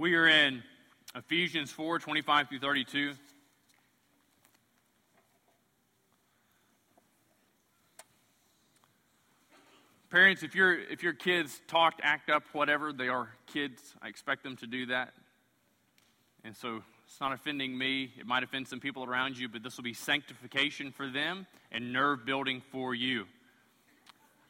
We are in Ephesians 4 25 through 32. Parents, if, your if your kids talk, act up, whatever, they are kids. I expect them to do that. And so it's not offending me. It might offend some people around you, but this will be sanctification for them and nerve building for you.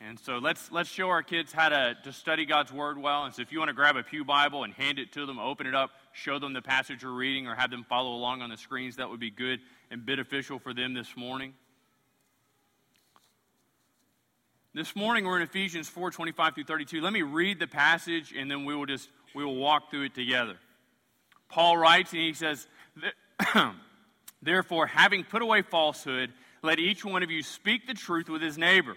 And so let's, let's show our kids how to, to study God's Word well. And so if you want to grab a Pew Bible and hand it to them, open it up, show them the passage we're reading, or have them follow along on the screens, that would be good and beneficial for them this morning. This morning we're in Ephesians 4 25 through 32. Let me read the passage and then we will just we will walk through it together. Paul writes and he says, Therefore, having put away falsehood, let each one of you speak the truth with his neighbor.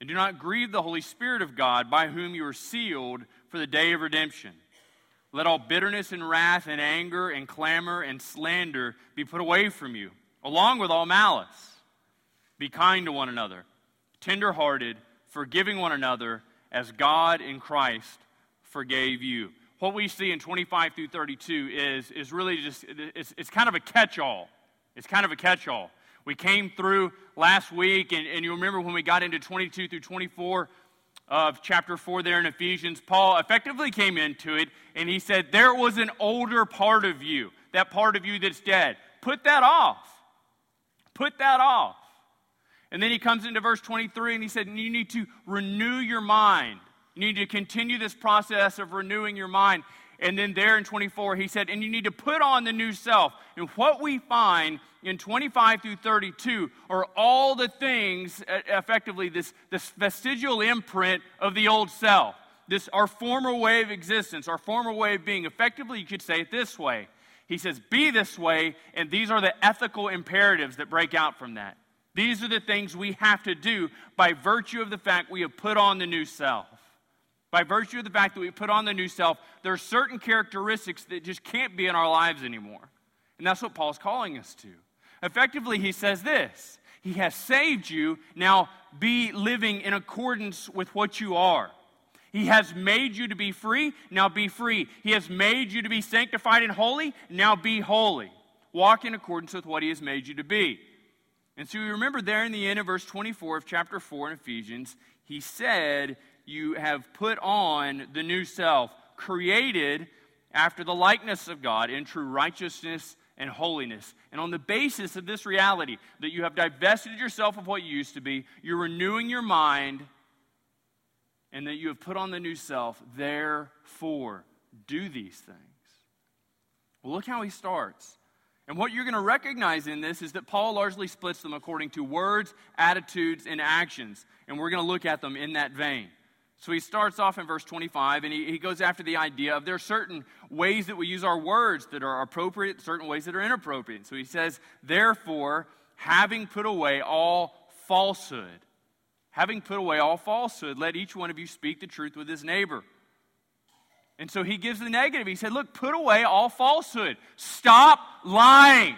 And do not grieve the Holy Spirit of God, by whom you are sealed for the day of redemption. Let all bitterness and wrath and anger and clamor and slander be put away from you, along with all malice. Be kind to one another, tender hearted forgiving one another as God in Christ forgave you. What we see in 25 through 32 is, is really just, it's, it's kind of a catch all. It's kind of a catch all. We came through last week, and, and you remember when we got into 22 through 24 of chapter 4 there in Ephesians, Paul effectively came into it and he said, There was an older part of you, that part of you that's dead. Put that off. Put that off. And then he comes into verse 23 and he said, You need to renew your mind. You need to continue this process of renewing your mind. And then there in 24, he said, And you need to put on the new self. And what we find in 25 through 32 are all the things, effectively, this, this vestigial imprint of the old self. This, our former way of existence, our former way of being. Effectively, you could say it this way. He says, Be this way, and these are the ethical imperatives that break out from that. These are the things we have to do by virtue of the fact we have put on the new self. By virtue of the fact that we put on the new self, there are certain characteristics that just can't be in our lives anymore. And that's what Paul's calling us to. Effectively, he says this He has saved you, now be living in accordance with what you are. He has made you to be free, now be free. He has made you to be sanctified and holy, now be holy. Walk in accordance with what He has made you to be. And so you remember there in the end of verse 24 of chapter 4 in Ephesians, he said, You have put on the new self, created after the likeness of God in true righteousness and holiness. And on the basis of this reality, that you have divested yourself of what you used to be, you're renewing your mind, and that you have put on the new self, therefore, do these things. Well, look how he starts. And what you're going to recognize in this is that Paul largely splits them according to words, attitudes, and actions. And we're going to look at them in that vein. So he starts off in verse 25 and he, he goes after the idea of there are certain ways that we use our words that are appropriate, certain ways that are inappropriate. So he says, Therefore, having put away all falsehood, having put away all falsehood, let each one of you speak the truth with his neighbor and so he gives the negative. He said, Look, put away all falsehood. Stop lying.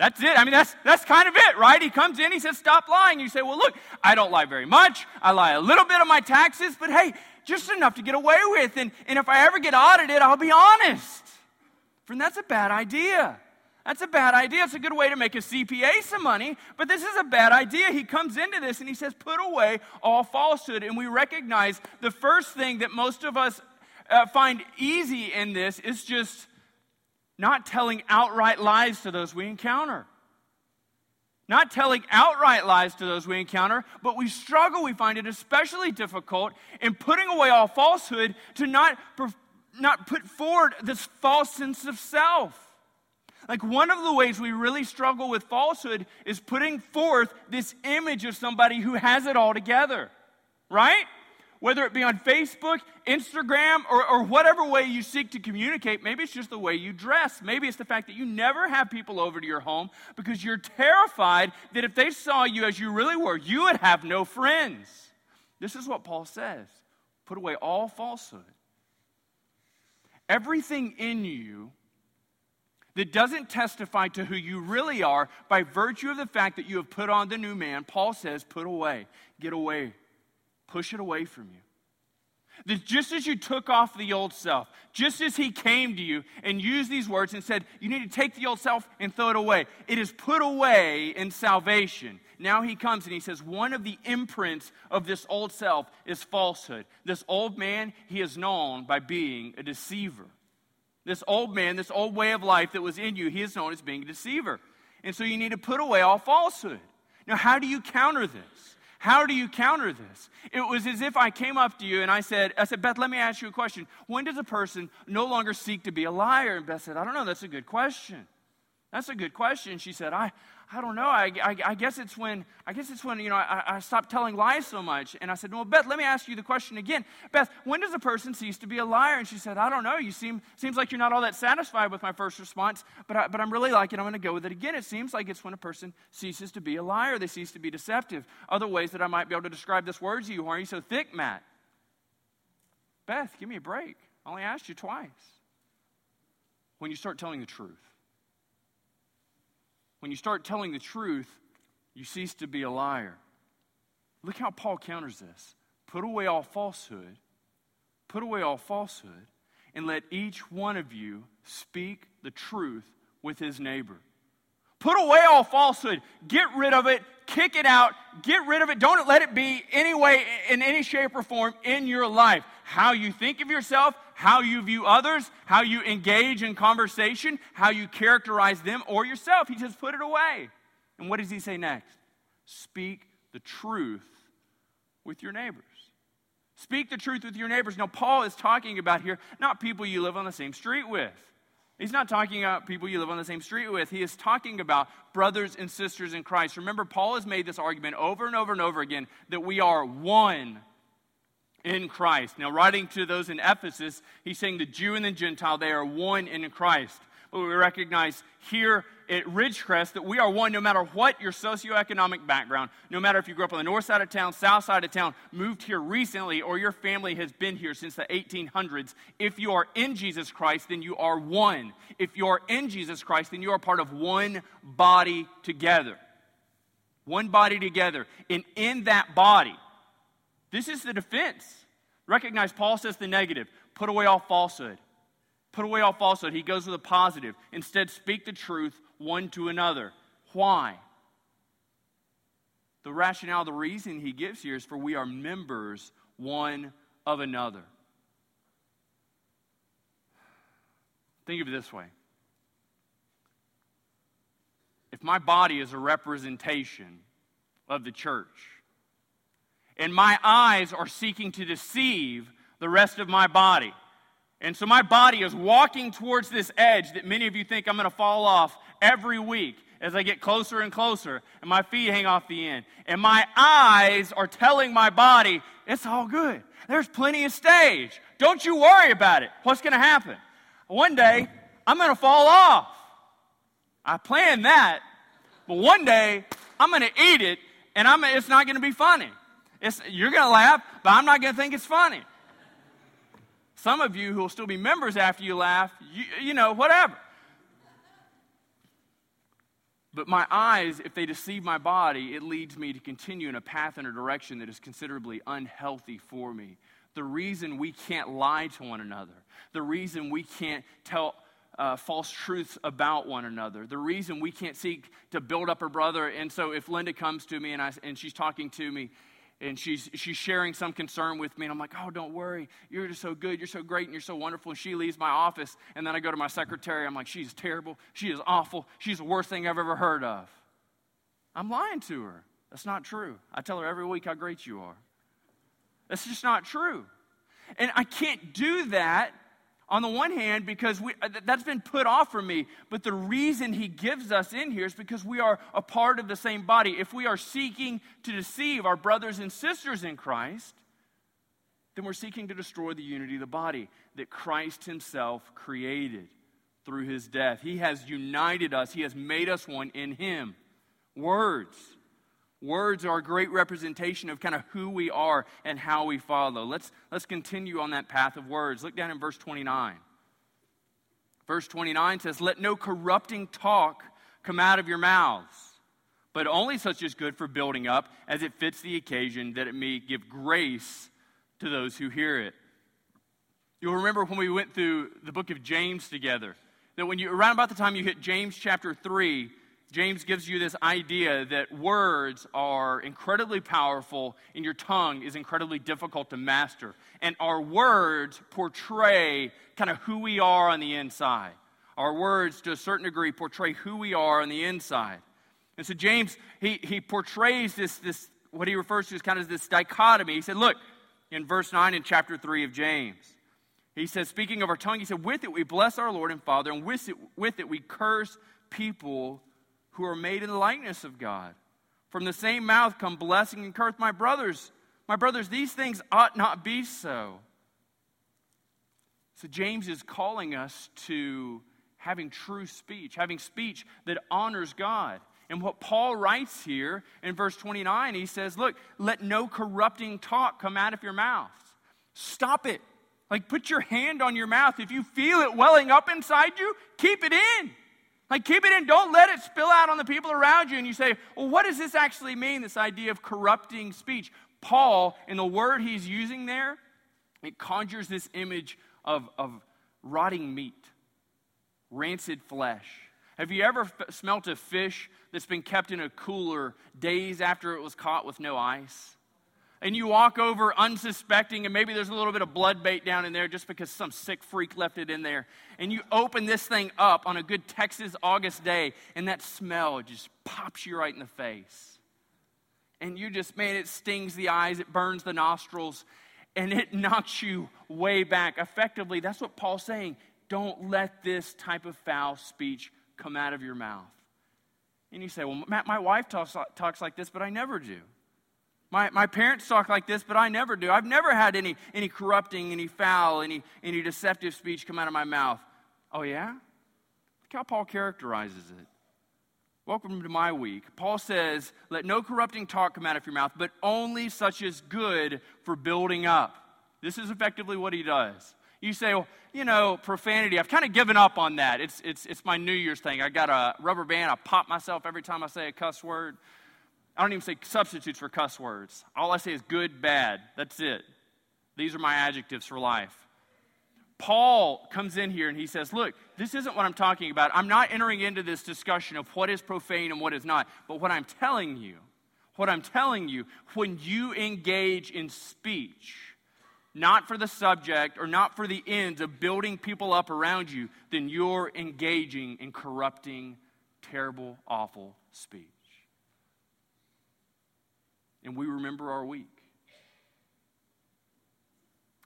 That's it. I mean, that's, that's kind of it, right? He comes in, he says, Stop lying. You say, Well, look, I don't lie very much. I lie a little bit of my taxes, but hey, just enough to get away with. And, and if I ever get audited, I'll be honest. Friend, that's a bad idea. That's a bad idea. It's a good way to make a CPA some money, but this is a bad idea. He comes into this and he says, Put away all falsehood. And we recognize the first thing that most of us uh, find easy in this is just not telling outright lies to those we encounter. Not telling outright lies to those we encounter, but we struggle, we find it especially difficult in putting away all falsehood to not, not put forward this false sense of self. Like one of the ways we really struggle with falsehood is putting forth this image of somebody who has it all together, right? Whether it be on Facebook, Instagram, or, or whatever way you seek to communicate. Maybe it's just the way you dress. Maybe it's the fact that you never have people over to your home because you're terrified that if they saw you as you really were, you would have no friends. This is what Paul says put away all falsehood. Everything in you that doesn't testify to who you really are by virtue of the fact that you have put on the new man, Paul says, put away, get away, push it away from you. That just as you took off the old self, just as he came to you and used these words and said, You need to take the old self and throw it away, it is put away in salvation. Now he comes and he says, One of the imprints of this old self is falsehood. This old man, he is known by being a deceiver. This old man, this old way of life that was in you, he is known as being a deceiver. And so you need to put away all falsehood. Now, how do you counter this? How do you counter this? It was as if I came up to you and I said, I said, Beth, let me ask you a question. When does a person no longer seek to be a liar? And Beth said, I don't know. That's a good question. That's a good question. She said, I, I don't know. I, I, I, guess it's when, I guess it's when, you know, I, I stopped telling lies so much. And I said, well, Beth, let me ask you the question again. Beth, when does a person cease to be a liar? And she said, I don't know. You seem, seems like you're not all that satisfied with my first response, but, I, but I'm really liking. I'm going to go with it again. It seems like it's when a person ceases to be a liar. They cease to be deceptive. Other ways that I might be able to describe this word to you. Why are you so thick, Matt? Beth, give me a break. I only asked you twice. When you start telling the truth. When you start telling the truth, you cease to be a liar. Look how Paul counters this. Put away all falsehood, put away all falsehood, and let each one of you speak the truth with his neighbor. Put away all falsehood. Get rid of it. Kick it out. Get rid of it. Don't let it be any way, in any shape or form in your life. How you think of yourself, how you view others, how you engage in conversation, how you characterize them or yourself. He says, put it away. And what does he say next? Speak the truth with your neighbors. Speak the truth with your neighbors. Now, Paul is talking about here not people you live on the same street with. He's not talking about people you live on the same street with. He is talking about brothers and sisters in Christ. Remember, Paul has made this argument over and over and over again that we are one in Christ. Now, writing to those in Ephesus, he's saying the Jew and the Gentile, they are one in Christ. But we recognize here at Ridgecrest that we are one no matter what your socioeconomic background, no matter if you grew up on the north side of town, south side of town, moved here recently, or your family has been here since the 1800s. If you are in Jesus Christ, then you are one. If you are in Jesus Christ, then you are part of one body together. One body together. And in that body, this is the defense. Recognize Paul says the negative put away all falsehood. Put away all falsehood. He goes with a positive. Instead, speak the truth one to another. Why? The rationale, the reason he gives here is for we are members one of another. Think of it this way if my body is a representation of the church, and my eyes are seeking to deceive the rest of my body, and so my body is walking towards this edge that many of you think I'm going to fall off every week as I get closer and closer, and my feet hang off the end. And my eyes are telling my body, it's all good. There's plenty of stage. Don't you worry about it. What's going to happen? One day, I'm going to fall off. I planned that, but one day, I'm going to eat it, and I'm, it's not going to be funny. It's, you're going to laugh, but I'm not going to think it's funny. Some of you who will still be members after you laugh, you, you know, whatever. But my eyes, if they deceive my body, it leads me to continue in a path and a direction that is considerably unhealthy for me. The reason we can't lie to one another, the reason we can't tell uh, false truths about one another, the reason we can't seek to build up a brother. And so if Linda comes to me and, I, and she's talking to me and she's, she's sharing some concern with me. And I'm like, oh, don't worry. You're just so good. You're so great. And you're so wonderful. And she leaves my office. And then I go to my secretary. I'm like, she's terrible. She is awful. She's the worst thing I've ever heard of. I'm lying to her. That's not true. I tell her every week how great you are. That's just not true. And I can't do that on the one hand, because we, uh, that's been put off for me, but the reason he gives us in here is because we are a part of the same body. If we are seeking to deceive our brothers and sisters in Christ, then we're seeking to destroy the unity of the body that Christ Himself created through His death. He has united us, He has made us one in Him. Words. Words are a great representation of kind of who we are and how we follow. Let's, let's continue on that path of words. Look down in verse 29. Verse 29 says, Let no corrupting talk come out of your mouths, but only such as good for building up as it fits the occasion, that it may give grace to those who hear it. You'll remember when we went through the book of James together, that when you, around about the time you hit James chapter 3, James gives you this idea that words are incredibly powerful and your tongue is incredibly difficult to master. And our words portray kind of who we are on the inside. Our words, to a certain degree, portray who we are on the inside. And so James, he, he portrays this, this, what he refers to as kind of this dichotomy. He said, look, in verse 9 in chapter 3 of James, he says, speaking of our tongue, he said, with it we bless our Lord and Father, and with it, with it we curse people who are made in the likeness of God. From the same mouth come blessing and curse. My brothers, my brothers, these things ought not be so. So James is calling us to having true speech, having speech that honors God. And what Paul writes here in verse 29, he says, Look, let no corrupting talk come out of your mouth. Stop it. Like, put your hand on your mouth. If you feel it welling up inside you, keep it in. Like, keep it in. Don't let it spill out on the people around you. And you say, well, what does this actually mean, this idea of corrupting speech? Paul, in the word he's using there, it conjures this image of, of rotting meat, rancid flesh. Have you ever f- smelt a fish that's been kept in a cooler days after it was caught with no ice? And you walk over unsuspecting, and maybe there's a little bit of blood bait down in there just because some sick freak left it in there. And you open this thing up on a good Texas August day, and that smell just pops you right in the face. And you just, man, it stings the eyes, it burns the nostrils, and it knocks you way back. Effectively, that's what Paul's saying. Don't let this type of foul speech come out of your mouth. And you say, well, Matt, my wife talks, talks like this, but I never do. My, my parents talk like this, but I never do. I've never had any, any corrupting, any foul, any, any deceptive speech come out of my mouth. Oh, yeah? Look how Paul characterizes it. Welcome to my week. Paul says, Let no corrupting talk come out of your mouth, but only such as good for building up. This is effectively what he does. You say, well, you know, profanity, I've kind of given up on that. It's, it's, it's my New Year's thing. I got a rubber band, I pop myself every time I say a cuss word. I don't even say substitutes for cuss words. All I say is good, bad. That's it. These are my adjectives for life. Paul comes in here and he says, Look, this isn't what I'm talking about. I'm not entering into this discussion of what is profane and what is not. But what I'm telling you, what I'm telling you, when you engage in speech, not for the subject or not for the ends of building people up around you, then you're engaging in corrupting, terrible, awful speech and we remember our week.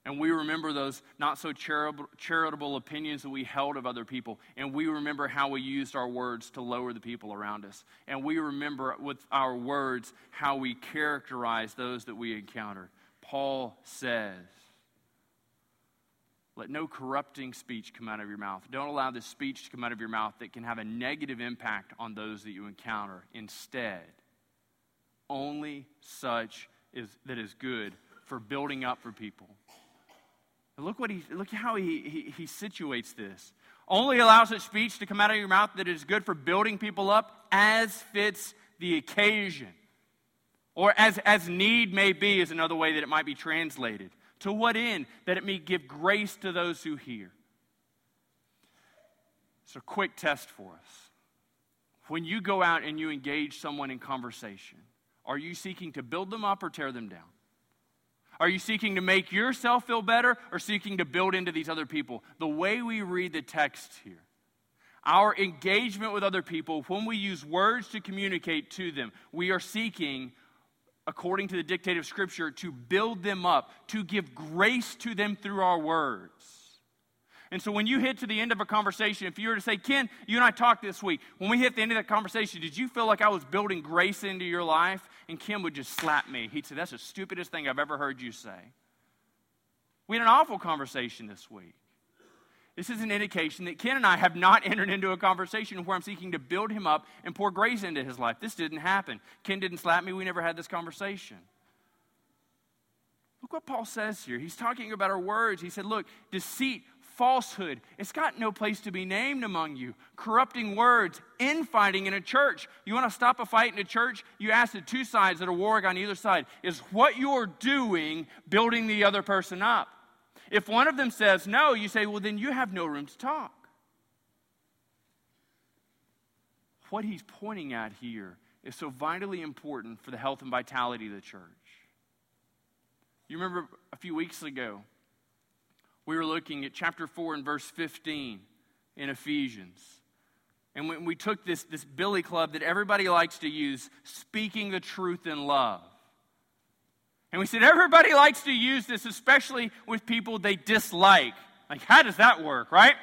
And we remember those not so charitable, opinions that we held of other people. And we remember how we used our words to lower the people around us. And we remember with our words how we characterize those that we encounter. Paul says, Let no corrupting speech come out of your mouth. Don't allow this speech to come out of your mouth that can have a negative impact on those that you encounter. Instead, only such is, that is good for building up for people. And look what he look how he, he, he situates this. Only allow such speech to come out of your mouth that is good for building people up as fits the occasion. Or as, as need may be, is another way that it might be translated. To what end? That it may give grace to those who hear. It's a quick test for us. When you go out and you engage someone in conversation, are you seeking to build them up or tear them down? Are you seeking to make yourself feel better or seeking to build into these other people? The way we read the text here, our engagement with other people, when we use words to communicate to them, we are seeking, according to the dictate of Scripture, to build them up, to give grace to them through our words. And so when you hit to the end of a conversation, if you were to say, Ken, you and I talked this week, when we hit the end of that conversation, did you feel like I was building grace into your life? And Ken would just slap me. He'd say, That's the stupidest thing I've ever heard you say. We had an awful conversation this week. This is an indication that Ken and I have not entered into a conversation where I'm seeking to build him up and pour grace into his life. This didn't happen. Ken didn't slap me. We never had this conversation. Look what Paul says here. He's talking about our words. He said, Look, deceit, falsehood, it's got no place to be named among you. Corrupting words, infighting in a church. You want to stop a fight in a church? You ask the two sides that are warring on either side, is what you're doing building the other person up? If one of them says no, you say, well, then you have no room to talk. What he's pointing at here is so vitally important for the health and vitality of the church. You remember a few weeks ago, we were looking at chapter 4 and verse 15 in Ephesians. And when we took this, this Billy Club that everybody likes to use, speaking the truth in love. And we said, everybody likes to use this, especially with people they dislike. Like, how does that work, right?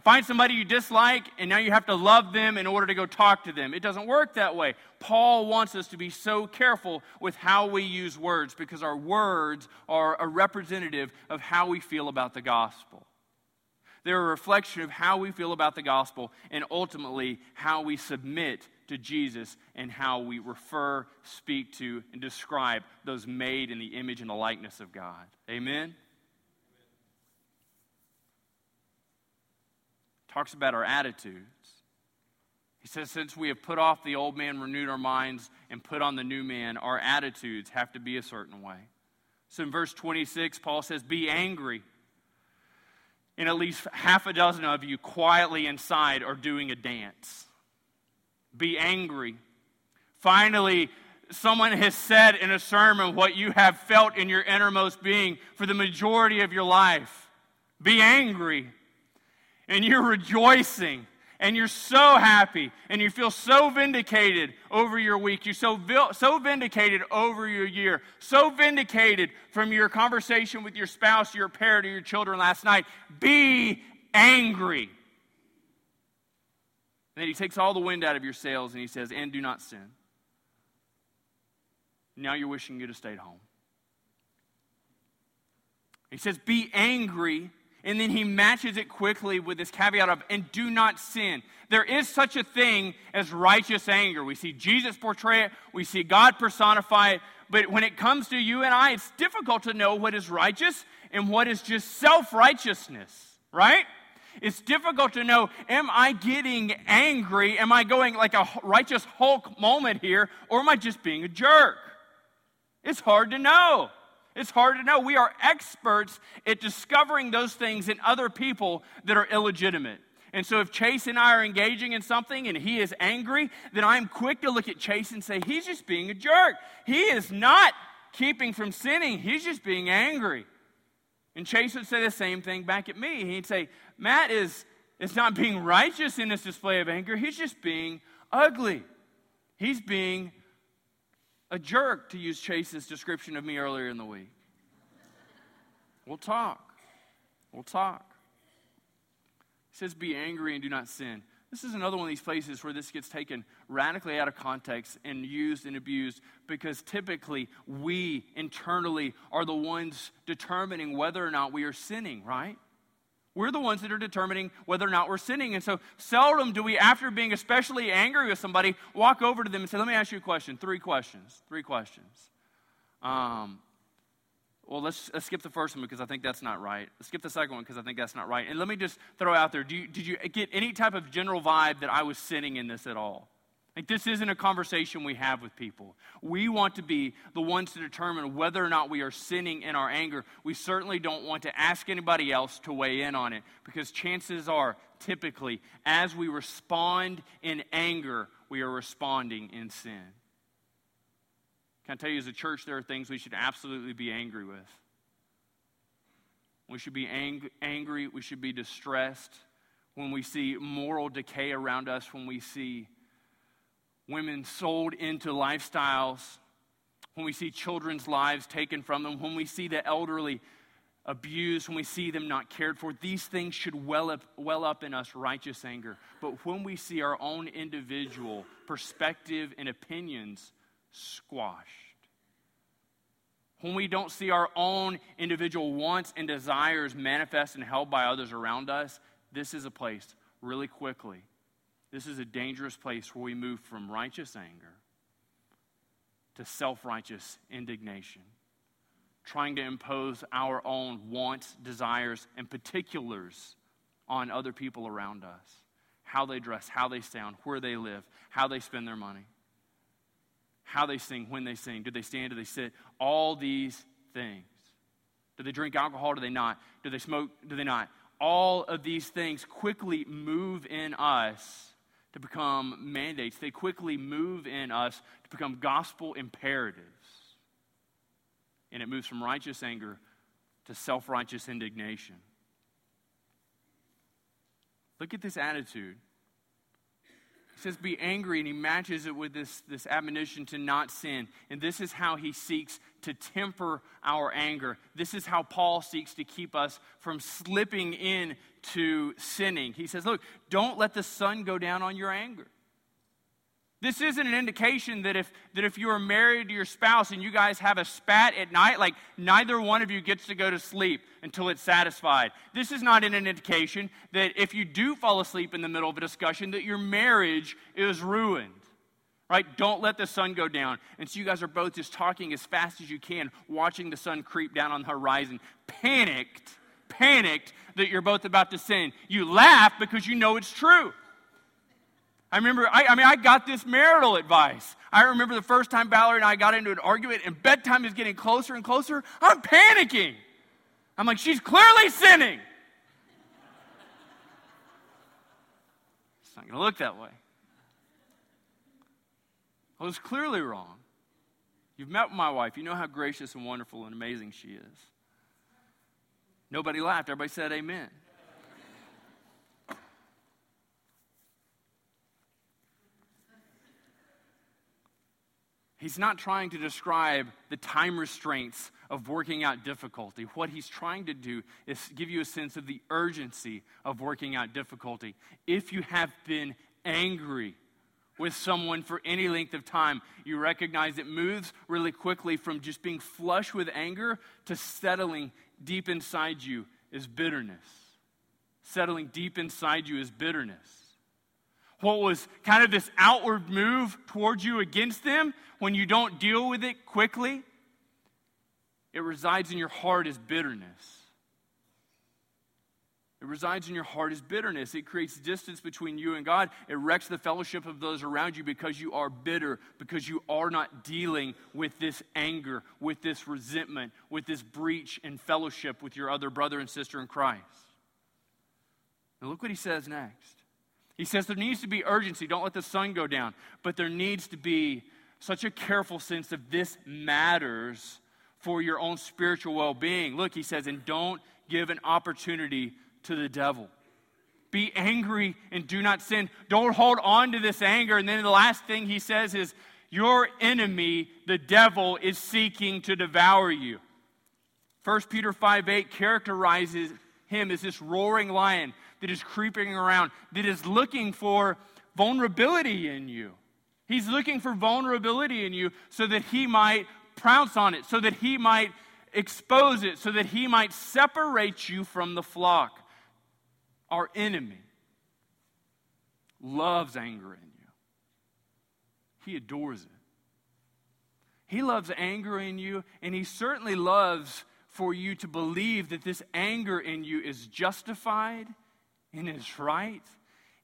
Find somebody you dislike, and now you have to love them in order to go talk to them. It doesn't work that way. Paul wants us to be so careful with how we use words because our words are a representative of how we feel about the gospel. They're a reflection of how we feel about the gospel and ultimately how we submit to Jesus and how we refer, speak to, and describe those made in the image and the likeness of God. Amen? Talks about our attitudes. He says, since we have put off the old man, renewed our minds, and put on the new man, our attitudes have to be a certain way. So in verse 26, Paul says, Be angry. And at least half a dozen of you quietly inside are doing a dance be angry. Finally, someone has said in a sermon what you have felt in your innermost being for the majority of your life. Be angry. And you're rejoicing. And you're so happy. And you feel so vindicated over your week. You're so, so vindicated over your year. So vindicated from your conversation with your spouse, your parent, or your children last night. Be angry. And then he takes all the wind out of your sails and he says, And do not sin. Now you're wishing you'd have stayed home. He says, Be angry. And then he matches it quickly with this caveat of, and do not sin. There is such a thing as righteous anger. We see Jesus portray it, we see God personify it. But when it comes to you and I, it's difficult to know what is righteous and what is just self righteousness, right? It's difficult to know am I getting angry? Am I going like a righteous Hulk moment here? Or am I just being a jerk? It's hard to know. It's hard to know. We are experts at discovering those things in other people that are illegitimate. And so, if Chase and I are engaging in something and he is angry, then I'm quick to look at Chase and say, he's just being a jerk. He is not keeping from sinning, he's just being angry. And Chase would say the same thing back at me. He'd say, Matt is, is not being righteous in his display of anger, he's just being ugly. He's being a jerk, to use Chase's description of me earlier in the week. We'll talk. We'll talk. He says, Be angry and do not sin. This is another one of these places where this gets taken radically out of context and used and abused because typically we internally are the ones determining whether or not we are sinning, right? We're the ones that are determining whether or not we're sinning. And so seldom do we, after being especially angry with somebody, walk over to them and say, Let me ask you a question. Three questions. Three questions. Um, well, let's, let's skip the first one because I think that's not right. Let's skip the second one because I think that's not right. And let me just throw out there do you, did you get any type of general vibe that I was sinning in this at all? Like, this isn't a conversation we have with people. We want to be the ones to determine whether or not we are sinning in our anger. We certainly don't want to ask anybody else to weigh in on it because chances are, typically, as we respond in anger, we are responding in sin. Can I tell you, as a church, there are things we should absolutely be angry with. We should be ang- angry. We should be distressed when we see moral decay around us, when we see women sold into lifestyles, when we see children's lives taken from them, when we see the elderly abused, when we see them not cared for. These things should well up, well up in us righteous anger. But when we see our own individual perspective and opinions squashed. when we don't see our own individual wants and desires manifest and held by others around us, this is a place really quickly. This is a dangerous place where we move from righteous anger to self righteous indignation, trying to impose our own wants, desires, and particulars on other people around us how they dress, how they sound, where they live, how they spend their money, how they sing, when they sing, do they stand, do they sit, all these things. Do they drink alcohol? Do they not? Do they smoke? Do they not? All of these things quickly move in us to become mandates. They quickly move in us to become gospel imperatives. And it moves from righteous anger to self righteous indignation. Look at this attitude. He says, Be angry, and he matches it with this, this admonition to not sin. And this is how he seeks to temper our anger. This is how Paul seeks to keep us from slipping into sinning. He says, Look, don't let the sun go down on your anger. This isn't an indication that if, that if you are married to your spouse and you guys have a spat at night, like neither one of you gets to go to sleep until it's satisfied. This is not an indication that if you do fall asleep in the middle of a discussion, that your marriage is ruined. Right? Don't let the sun go down. And so you guys are both just talking as fast as you can, watching the sun creep down on the horizon, panicked, panicked that you're both about to sin. You laugh because you know it's true. I remember, I, I, mean, I got this marital advice. I remember the first time Valerie and I got into an argument, and bedtime is getting closer and closer. I'm panicking. I'm like, she's clearly sinning. It's not going to look that way. I was clearly wrong. You've met my wife. You know how gracious and wonderful and amazing she is. Nobody laughed. Everybody said amen. He's not trying to describe the time restraints of working out difficulty. What he's trying to do is give you a sense of the urgency of working out difficulty. If you have been angry with someone for any length of time, you recognize it moves really quickly from just being flush with anger to settling deep inside you is bitterness. Settling deep inside you is bitterness what was kind of this outward move towards you against them, when you don't deal with it quickly, it resides in your heart as bitterness. It resides in your heart as bitterness. It creates distance between you and God. It wrecks the fellowship of those around you because you are bitter, because you are not dealing with this anger, with this resentment, with this breach in fellowship with your other brother and sister in Christ. And look what he says next. He says there needs to be urgency. Don't let the sun go down. But there needs to be such a careful sense of this matters for your own spiritual well being. Look, he says, and don't give an opportunity to the devil. Be angry and do not sin. Don't hold on to this anger. And then the last thing he says is, Your enemy, the devil, is seeking to devour you. 1 Peter 5 8 characterizes him as this roaring lion that is creeping around, that is looking for vulnerability in you. He's looking for vulnerability in you so that he might pounce on it, so that he might expose it, so that he might separate you from the flock. Our enemy loves anger in you, he adores it. He loves anger in you, and he certainly loves for you to believe that this anger in you is justified and is right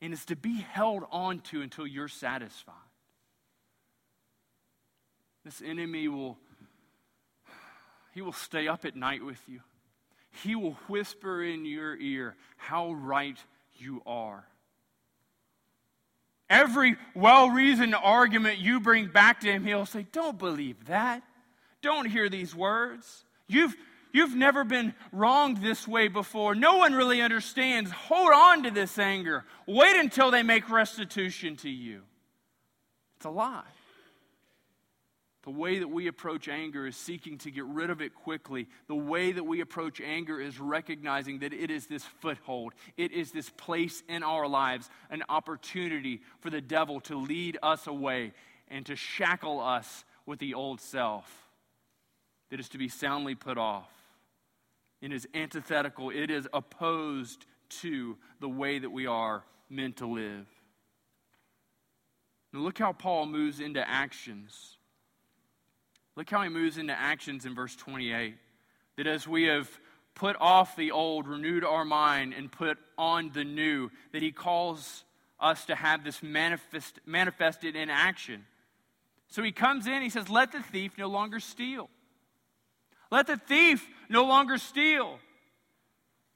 and is to be held on to until you're satisfied. This enemy will he will stay up at night with you. He will whisper in your ear how right you are. Every well reasoned argument you bring back to him, he'll say, Don't believe that. Don't hear these words. You've, You've never been wronged this way before. No one really understands. Hold on to this anger. Wait until they make restitution to you. It's a lie. The way that we approach anger is seeking to get rid of it quickly. The way that we approach anger is recognizing that it is this foothold, it is this place in our lives, an opportunity for the devil to lead us away and to shackle us with the old self. that is to be soundly put off. It is antithetical, it is opposed to the way that we are meant to live. Now, look how Paul moves into actions. Look how he moves into actions in verse 28. That as we have put off the old, renewed our mind, and put on the new, that he calls us to have this manifest, manifested in action. So he comes in, he says, Let the thief no longer steal. Let the thief no longer steal.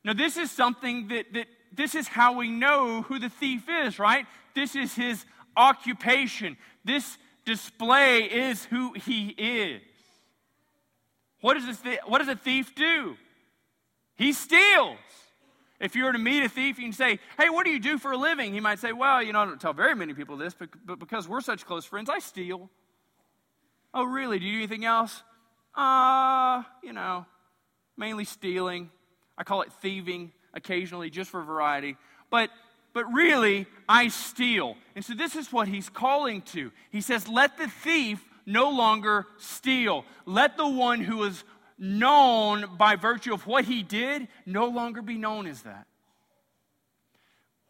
Now, this is something that, that this is how we know who the thief is, right? This is his occupation. This display is who he is. What does, this, what does a thief do? He steals. If you were to meet a thief, you can say, Hey, what do you do for a living? He might say, Well, you know, I don't tell very many people this, but, but because we're such close friends, I steal. Oh, really? Do you do anything else? Uh, you know, mainly stealing. I call it thieving occasionally just for variety. But but really I steal. And so this is what he's calling to. He says, "Let the thief no longer steal. Let the one who is known by virtue of what he did no longer be known as that."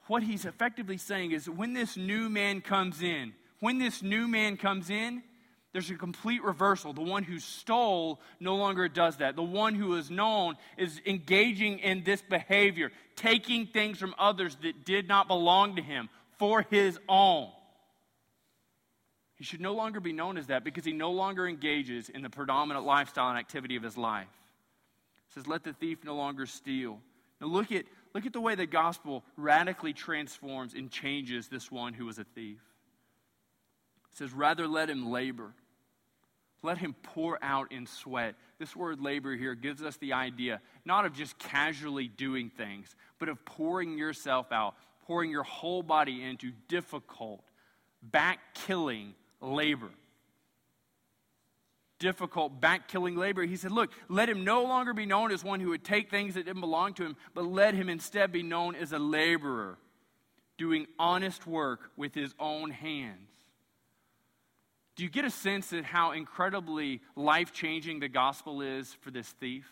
What he's effectively saying is when this new man comes in, when this new man comes in, there's a complete reversal. The one who stole no longer does that. The one who is known is engaging in this behavior, taking things from others that did not belong to him for his own. He should no longer be known as that because he no longer engages in the predominant lifestyle and activity of his life. It says, Let the thief no longer steal. Now look at, look at the way the gospel radically transforms and changes this one who was a thief. It says, Rather let him labor let him pour out in sweat. This word labor here gives us the idea not of just casually doing things, but of pouring yourself out, pouring your whole body into difficult, back killing labor. Difficult, back killing labor. He said, Look, let him no longer be known as one who would take things that didn't belong to him, but let him instead be known as a laborer, doing honest work with his own hands. Do you get a sense of how incredibly life changing the gospel is for this thief?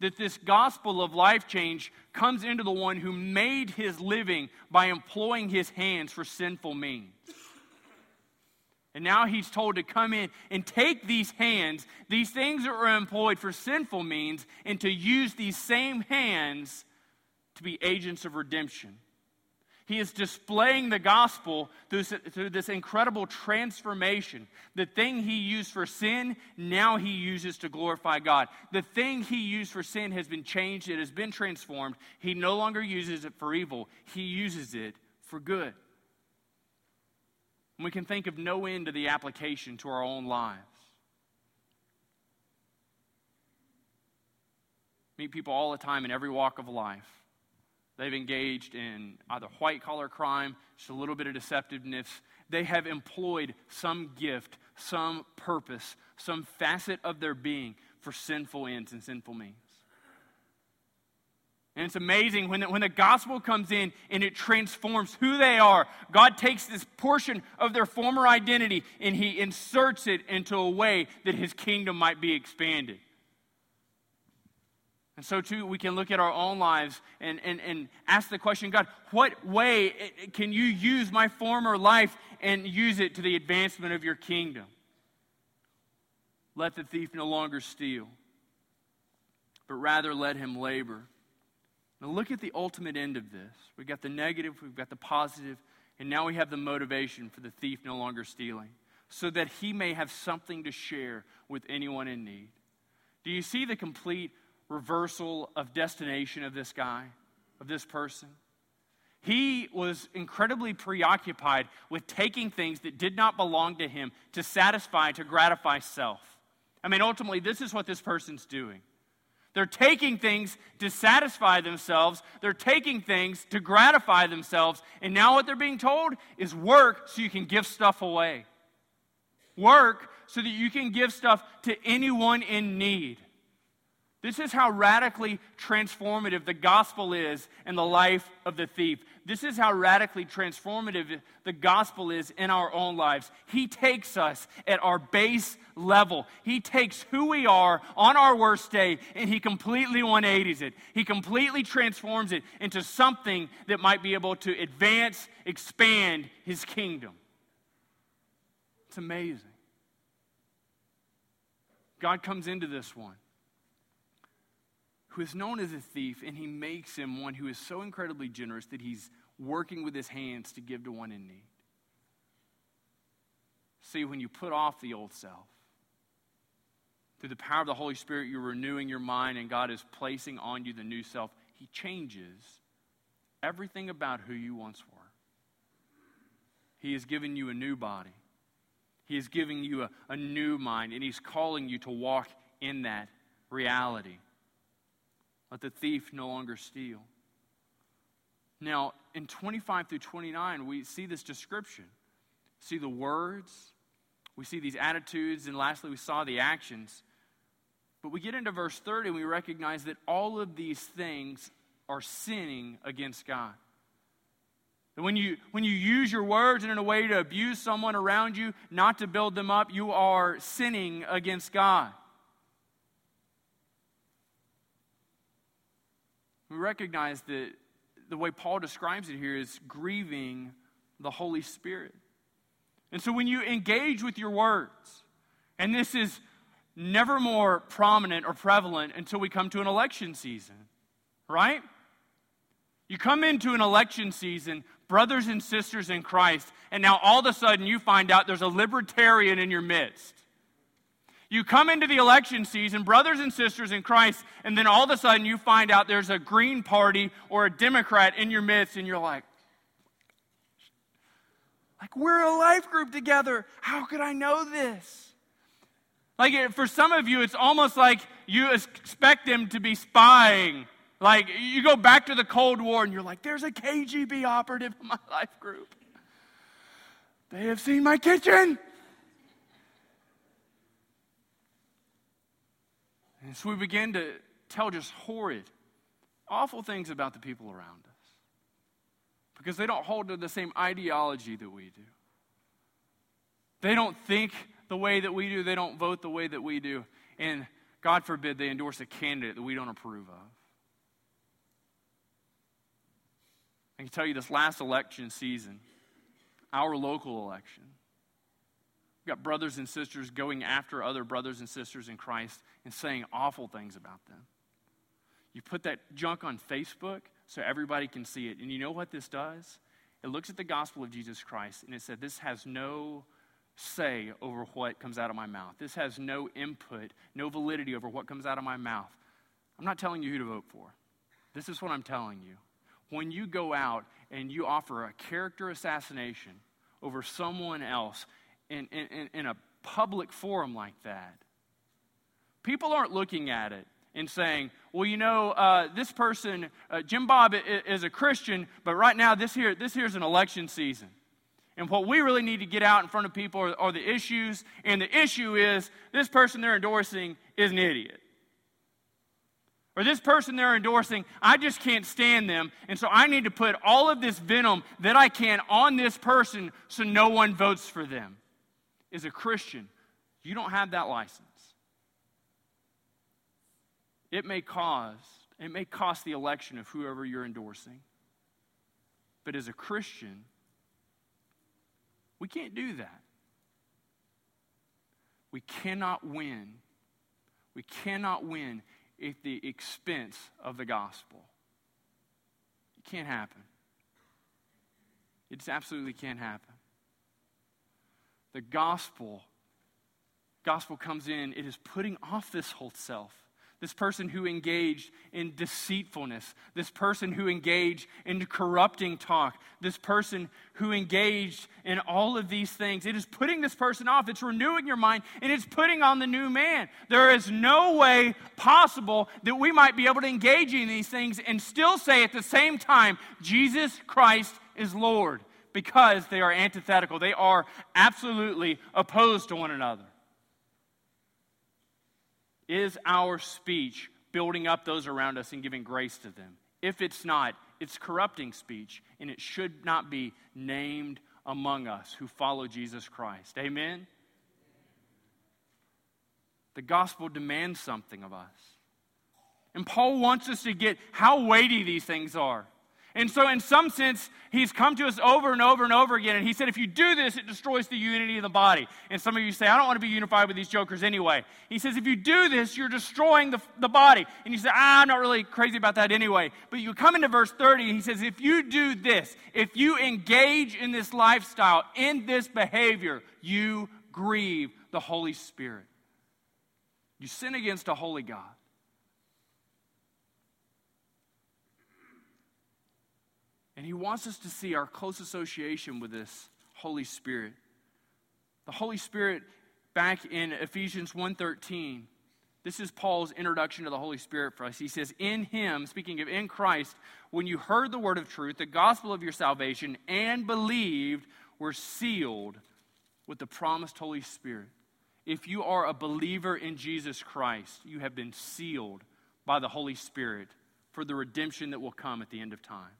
That this gospel of life change comes into the one who made his living by employing his hands for sinful means. And now he's told to come in and take these hands, these things that were employed for sinful means, and to use these same hands to be agents of redemption. He is displaying the gospel through, through, this incredible transformation. The thing he used for sin, now he uses to glorify God. The thing he used for sin has been changed, it has been transformed. He no longer uses it for evil, he uses it for good. And we can think of no end to the application to our own lives. Meet people all the time in every walk of life They've engaged in either white collar crime, just a little bit of deceptiveness. They have employed some gift, some purpose, some facet of their being for sinful ends and sinful means. And it's amazing when the, when the gospel comes in and it transforms who they are. God takes this portion of their former identity and he inserts it into a way that his kingdom might be expanded. And so, too, we can look at our own lives and, and, and ask the question God, what way can you use my former life and use it to the advancement of your kingdom? Let the thief no longer steal, but rather let him labor. Now, look at the ultimate end of this. We've got the negative, we've got the positive, and now we have the motivation for the thief no longer stealing, so that he may have something to share with anyone in need. Do you see the complete reversal of destination of this guy, of this person. He was incredibly preoccupied with taking things that did not belong to him to satisfy, to gratify self. I mean, ultimately, this is what this person's doing. They're taking things to satisfy themselves, they're taking things to gratify themselves, and now what they're being told is work so you can give stuff away. Work so that you can give stuff to anyone in need. This is how radically transformative the gospel is in the life of the thief. This is how radically transformative the gospel is in our own lives. He takes us at our base level. He takes who we are on our worst day and he completely 180s it. He completely transforms it into something that might be able to advance, expand his kingdom. It's amazing. God comes into this one who is known as a thief, and he makes him one who is so incredibly generous that he's working with his hands to give to one in need. See, when you put off the old self, through the power of the Holy Spirit, you're renewing your mind, and God is placing on you the new self. He changes everything about who you once were. He has given you a new body, He is giving you a, a new mind, and He's calling you to walk in that reality. Let the thief no longer steal. Now, in 25 through 29, we see this description. See the words, we see these attitudes, and lastly, we saw the actions. But we get into verse 30 and we recognize that all of these things are sinning against God. And when you, when you use your words and in a way to abuse someone around you, not to build them up, you are sinning against God. We recognize that the way Paul describes it here is grieving the Holy Spirit. And so when you engage with your words, and this is never more prominent or prevalent until we come to an election season, right? You come into an election season, brothers and sisters in Christ, and now all of a sudden you find out there's a libertarian in your midst. You come into the election season, brothers and sisters in Christ, and then all of a sudden you find out there's a Green Party or a Democrat in your midst, and you're like, like we're a life group together. How could I know this? Like for some of you, it's almost like you expect them to be spying. Like you go back to the Cold War and you're like, there's a KGB operative in my life group. They have seen my kitchen. And so we begin to tell just horrid, awful things about the people around us because they don't hold to the same ideology that we do. They don't think the way that we do, they don't vote the way that we do. And God forbid they endorse a candidate that we don't approve of. I can tell you this last election season, our local election, We've got brothers and sisters going after other brothers and sisters in Christ and saying awful things about them. You put that junk on Facebook so everybody can see it. And you know what this does? It looks at the gospel of Jesus Christ and it said, This has no say over what comes out of my mouth. This has no input, no validity over what comes out of my mouth. I'm not telling you who to vote for. This is what I'm telling you. When you go out and you offer a character assassination over someone else, in, in, in a public forum like that, people aren't looking at it and saying, well, you know, uh, this person, uh, Jim Bob, is a Christian, but right now this here, this here's an election season. And what we really need to get out in front of people are, are the issues. And the issue is this person they're endorsing is an idiot. Or this person they're endorsing, I just can't stand them. And so I need to put all of this venom that I can on this person so no one votes for them is a Christian, you don't have that license. It may cause, it may cost the election of whoever you're endorsing. But as a Christian, we can't do that. We cannot win. We cannot win at the expense of the gospel. It can't happen. It just absolutely can't happen the gospel gospel comes in it is putting off this whole self this person who engaged in deceitfulness, this person who engaged in corrupting talk, this person who engaged in all of these things. It is putting this person off. It's renewing your mind and it's putting on the new man. There is no way possible that we might be able to engage in these things and still say at the same time, Jesus Christ is Lord because they are antithetical. They are absolutely opposed to one another. Is our speech building up those around us and giving grace to them? If it's not, it's corrupting speech, and it should not be named among us who follow Jesus Christ. Amen? The gospel demands something of us. And Paul wants us to get how weighty these things are. And so, in some sense, he's come to us over and over and over again. And he said, if you do this, it destroys the unity of the body. And some of you say, I don't want to be unified with these jokers anyway. He says, if you do this, you're destroying the, the body. And you say, ah, I'm not really crazy about that anyway. But you come into verse 30, and he says, if you do this, if you engage in this lifestyle, in this behavior, you grieve the Holy Spirit. You sin against a holy God. And he wants us to see our close association with this Holy Spirit. The Holy Spirit back in Ephesians 1:13 this is Paul's introduction to the Holy Spirit for us. He says, In him, speaking of in Christ, when you heard the word of truth, the gospel of your salvation, and believed, were sealed with the promised Holy Spirit. If you are a believer in Jesus Christ, you have been sealed by the Holy Spirit for the redemption that will come at the end of time.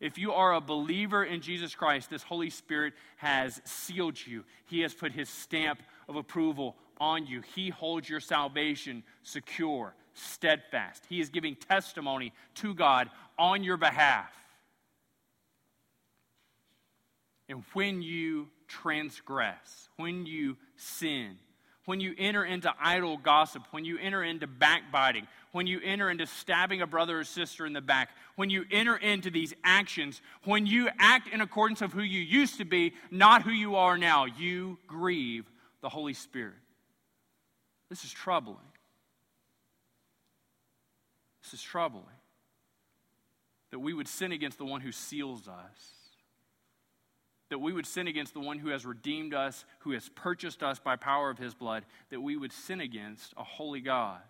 If you are a believer in Jesus Christ, this Holy Spirit has sealed you. He has put his stamp of approval on you. He holds your salvation secure, steadfast. He is giving testimony to God on your behalf. And when you transgress, when you sin, when you enter into idle gossip, when you enter into backbiting, when you enter into stabbing a brother or sister in the back, when you enter into these actions, when you act in accordance of who you used to be, not who you are now, you grieve the Holy Spirit. This is troubling. This is troubling. That we would sin against the one who seals us that we would sin against the one who has redeemed us, who has purchased us by power of his blood, that we would sin against a holy God.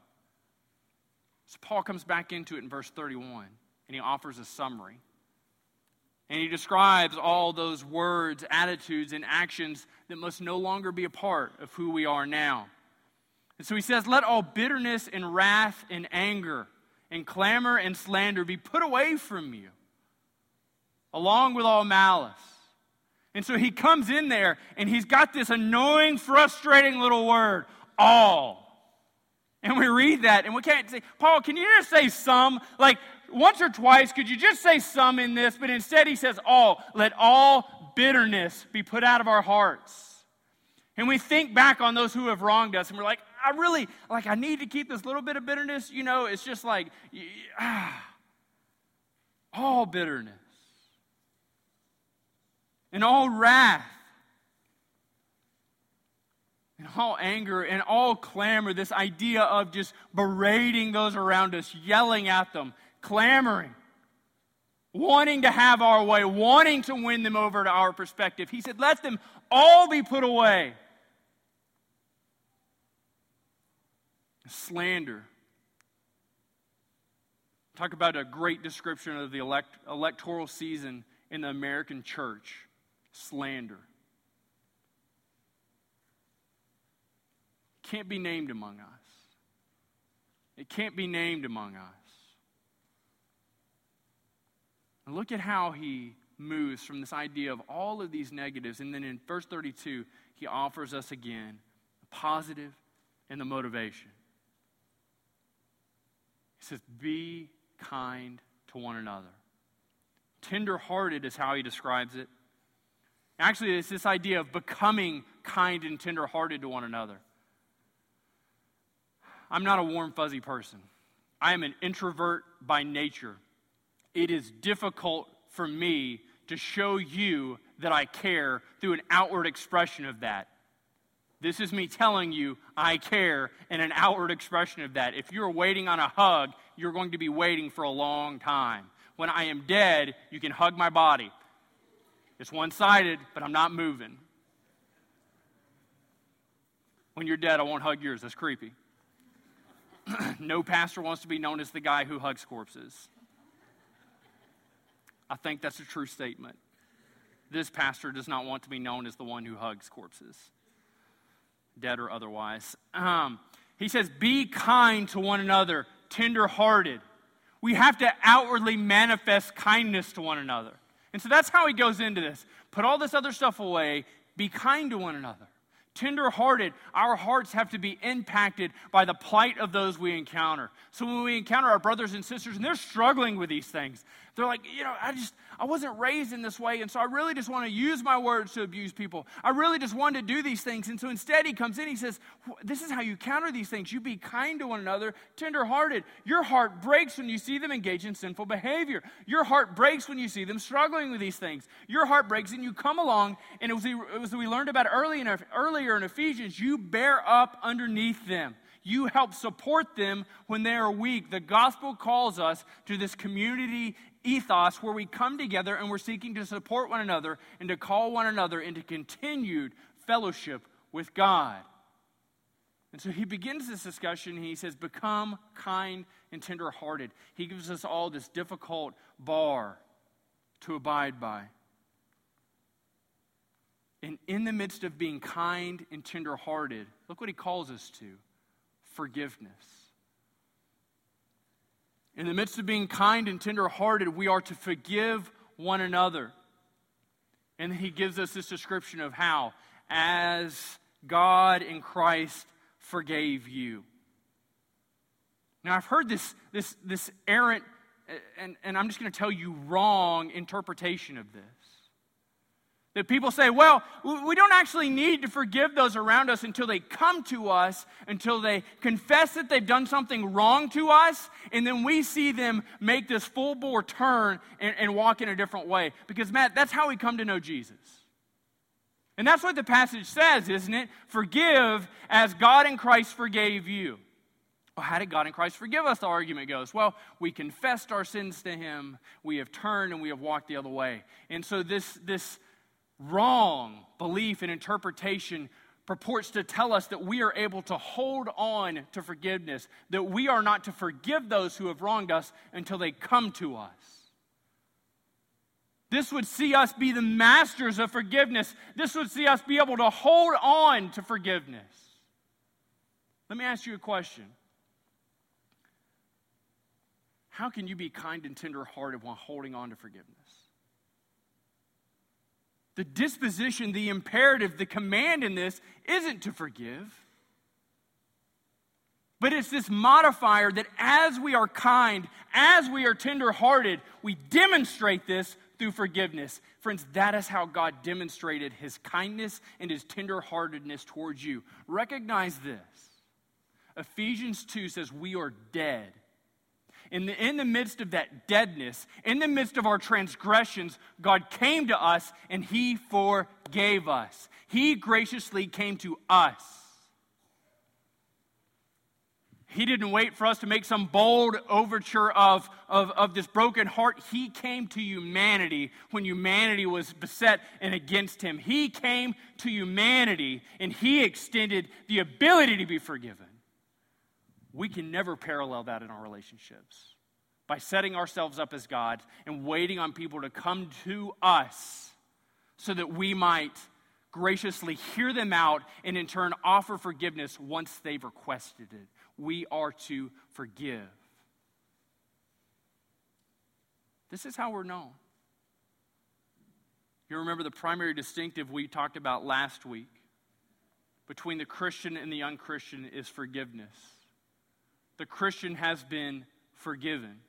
So Paul comes back into it in verse 31, and he offers a summary. And he describes all those words, attitudes, and actions that must no longer be a part of who we are now. And so he says, Let all bitterness and wrath and anger and clamor and slander be put away from you, along with all malice. And so he comes in there and he's got this annoying, frustrating little word, all. And we read that and we can't say, Paul, can you just say some? Like once or twice, could you just say some in this? But instead he says all. Let all bitterness be put out of our hearts. And we think back on those who have wronged us and we're like, I really, like, I need to keep this little bit of bitterness. You know, it's just like, ah, all bitterness and all wrath and all anger and all clamor, this idea of just berating those around us, yelling at them, clamoring, wanting to have our way, wanting to win them over to our perspective. He said, Let them all be put away. Slander. Talk about a great description of the elect- electoral season in the American church slander. Can't be named among us. It can't be named among us. And look at how he moves from this idea of all of these negatives. And then in verse 32, he offers us again the positive and the motivation. He says, Be kind to one another. Tenderhearted is how he describes it. Actually, it's this idea of becoming kind and tenderhearted to one another. I'm not a warm, fuzzy person. I am an introvert by nature. It is difficult for me to show you that I care through an outward expression of that. This is me telling you I care and an outward expression of that. If you're waiting on a hug, you're going to be waiting for a long time. When I am dead, you can hug my body. It's one sided, but I'm not moving. When you're dead, I won't hug yours. That's creepy. no pastor wants to be known as the guy who hugs corpses. I think that's a true statement. This pastor does not want to be known as the one who hugs corpses, dead or otherwise. Um, he says, Be kind to one another, tender hearted we have to outwardly manifest kindness to one another. And so that's how he goes into this. Put all this other stuff away, be kind to one another. Tenderhearted, our hearts have to be impacted by the plight of those we encounter. So when we encounter our brothers and sisters and they're struggling with these things, they're like, you know, I just, I wasn't raised in this way, and so I really just want to use my words to abuse people. I really just want to do these things. And so instead, he comes in, he says, This is how you counter these things. You be kind to one another, tenderhearted. Your heart breaks when you see them engage in sinful behavior. Your heart breaks when you see them struggling with these things. Your heart breaks, and you come along, and it was, it was we learned about early in, earlier in Ephesians, you bear up underneath them. You help support them when they are weak. The gospel calls us to this community ethos where we come together and we're seeking to support one another and to call one another into continued fellowship with God. And so he begins this discussion. He says, Become kind and tenderhearted. He gives us all this difficult bar to abide by. And in the midst of being kind and tenderhearted, look what he calls us to forgiveness. In the midst of being kind and tenderhearted, we are to forgive one another. And he gives us this description of how, as God in Christ forgave you. Now, I've heard this, this, this errant, and, and I'm just going to tell you wrong interpretation of this. That people say, well, we don't actually need to forgive those around us until they come to us, until they confess that they've done something wrong to us, and then we see them make this full bore turn and, and walk in a different way. Because, Matt, that's how we come to know Jesus. And that's what the passage says, isn't it? Forgive as God in Christ forgave you. Well, how did God in Christ forgive us? The argument goes. Well, we confessed our sins to Him, we have turned, and we have walked the other way. And so, this, this wrong belief and interpretation purports to tell us that we are able to hold on to forgiveness, that we are not to forgive those who have wronged us until they come to us. This would see us be the masters of forgiveness. This would see us be able to hold on to forgiveness. Let me ask you a question. How can you be kind and tenderhearted while holding on to forgiveness? The disposition, the imperative, the command in this isn't to forgive. But it's this modifier that as we are kind, as we are tenderhearted, we demonstrate this through forgiveness. Friends, that is how God demonstrated his kindness and his tenderheartedness towards you. Recognize this. Ephesians 2 says, We are dead in the, in the midst of that deadness, in the midst of our transgressions, God came to us and He forgave us. He graciously came to us. He didn't wait for us to make some bold overture of, of, of this broken heart. He came to humanity when humanity was beset and against him. He came to humanity and he extended the ability to be forgiven we can never parallel that in our relationships by setting ourselves up as God and waiting on people to come to us so that we might graciously hear them out and in turn offer forgiveness once they've requested it. We are to forgive. This is how we're known. You remember the primary distinctive we talked about last week between the Christian and the unchristian is forgiveness the Christian has been forgiven.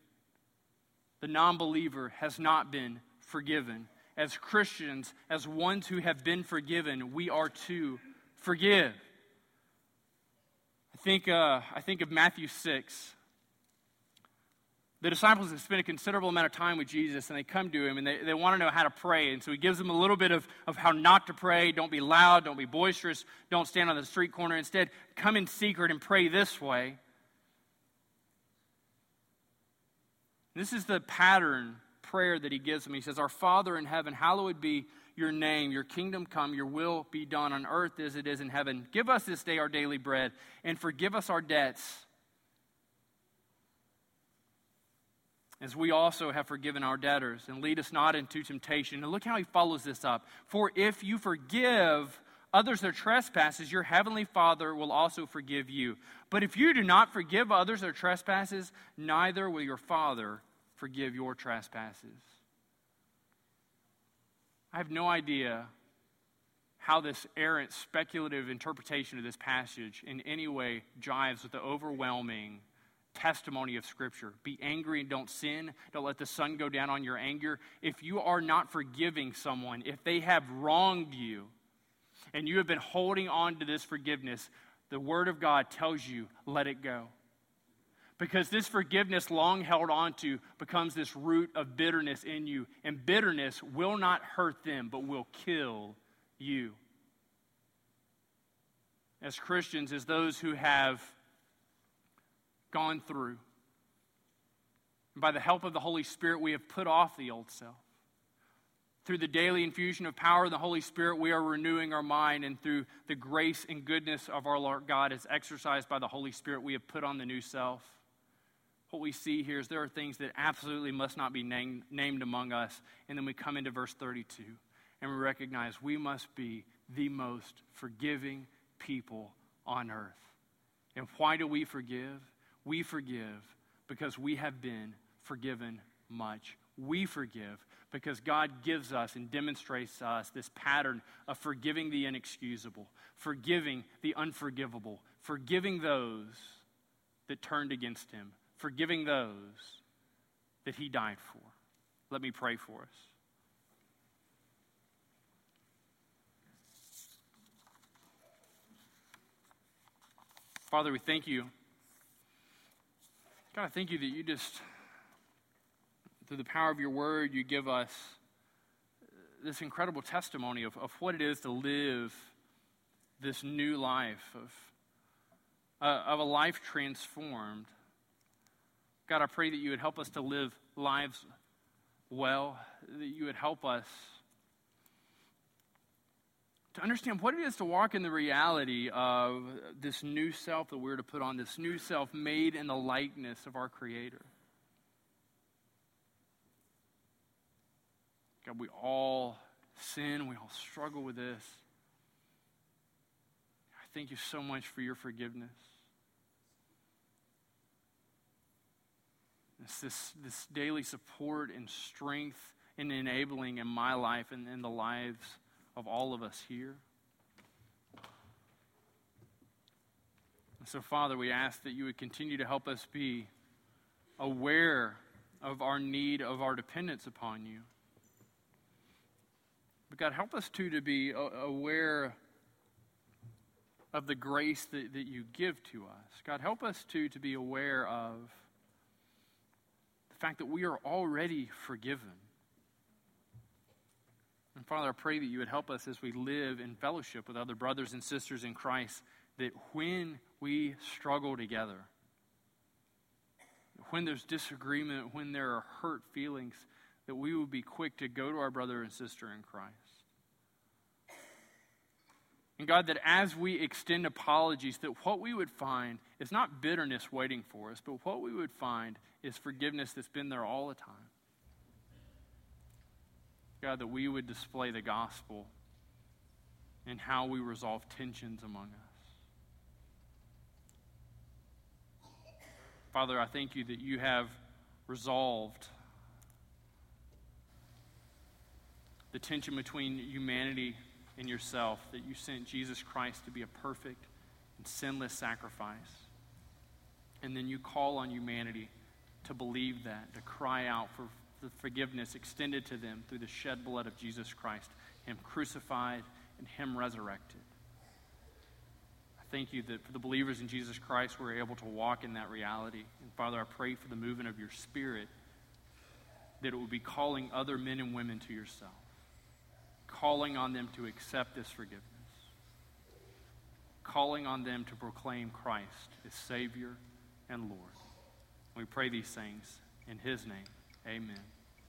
The non believer has not been forgiven. As Christians, as ones who have been forgiven, we are to forgive. I think, uh, I think of Matthew 6. The disciples have spent a considerable amount of time with Jesus, and they come to him and they, they want to know how to pray. And so he gives them a little bit of, of how not to pray. Don't be loud, don't be boisterous, don't stand on the street corner. Instead, come in secret and pray this way. This is the pattern prayer that he gives them. He says, Our Father in heaven, hallowed be your name, your kingdom come, your will be done on earth as it is in heaven. Give us this day our daily bread, and forgive us our debts, as we also have forgiven our debtors. And lead us not into temptation. And look how he follows this up. For if you forgive others their trespasses, your heavenly Father will also forgive you. But if you do not forgive others their trespasses, neither will your Father forgive your trespasses. I have no idea how this errant, speculative interpretation of this passage in any way jives with the overwhelming testimony of Scripture. Be angry and don't sin. Don't let the sun go down on your anger. If you are not forgiving someone, if they have wronged you, and you have been holding on to this forgiveness, the Word of God tells you, let it go. Because this forgiveness, long held onto, becomes this root of bitterness in you. And bitterness will not hurt them, but will kill you. As Christians, as those who have gone through. And by the help of the Holy Spirit, we have put off the old self. Through the daily infusion of power of the Holy Spirit, we are renewing our mind, and through the grace and goodness of our Lord God, as exercised by the Holy Spirit, we have put on the new self. What we see here is there are things that absolutely must not be named, named among us. And then we come into verse 32, and we recognize we must be the most forgiving people on earth. And why do we forgive? We forgive because we have been forgiven much. We forgive because God gives us and demonstrates to us this pattern of forgiving the inexcusable, forgiving the unforgivable, forgiving those that turned against Him, forgiving those that He died for. Let me pray for us. Father, we thank you God, I thank you that you just, through the power of your word, you give us this incredible testimony of, of what it is to live this new life, of, uh, of a life transformed. God, I pray that you would help us to live lives well, that you would help us to understand what it is to walk in the reality of this new self that we're to put on, this new self made in the likeness of our Creator. God, we all sin, we all struggle with this. I thank you so much for your forgiveness. It's this, this daily support and strength and enabling in my life and in the lives of all of us here. So, Father, we ask that you would continue to help us be aware of our need, of our dependence upon you. But God, help us too to be aware of the grace that, that you give to us. God, help us too to be aware of the fact that we are already forgiven. And Father, I pray that you would help us as we live in fellowship with other brothers and sisters in Christ, that when we struggle together, when there's disagreement, when there are hurt feelings, that we would be quick to go to our brother and sister in Christ. And God, that as we extend apologies, that what we would find is not bitterness waiting for us, but what we would find is forgiveness that's been there all the time. God, that we would display the gospel and how we resolve tensions among us. Father, I thank you that you have resolved the tension between humanity and yourself, that you sent Jesus Christ to be a perfect and sinless sacrifice. And then you call on humanity to believe that, to cry out for the forgiveness extended to them through the shed blood of Jesus Christ, Him crucified and Him resurrected. I thank you that for the believers in Jesus Christ, we're able to walk in that reality. And Father, I pray for the movement of your Spirit that it will be calling other men and women to yourself, calling on them to accept this forgiveness, calling on them to proclaim Christ as Savior and Lord. We pray these things in His name. Amen.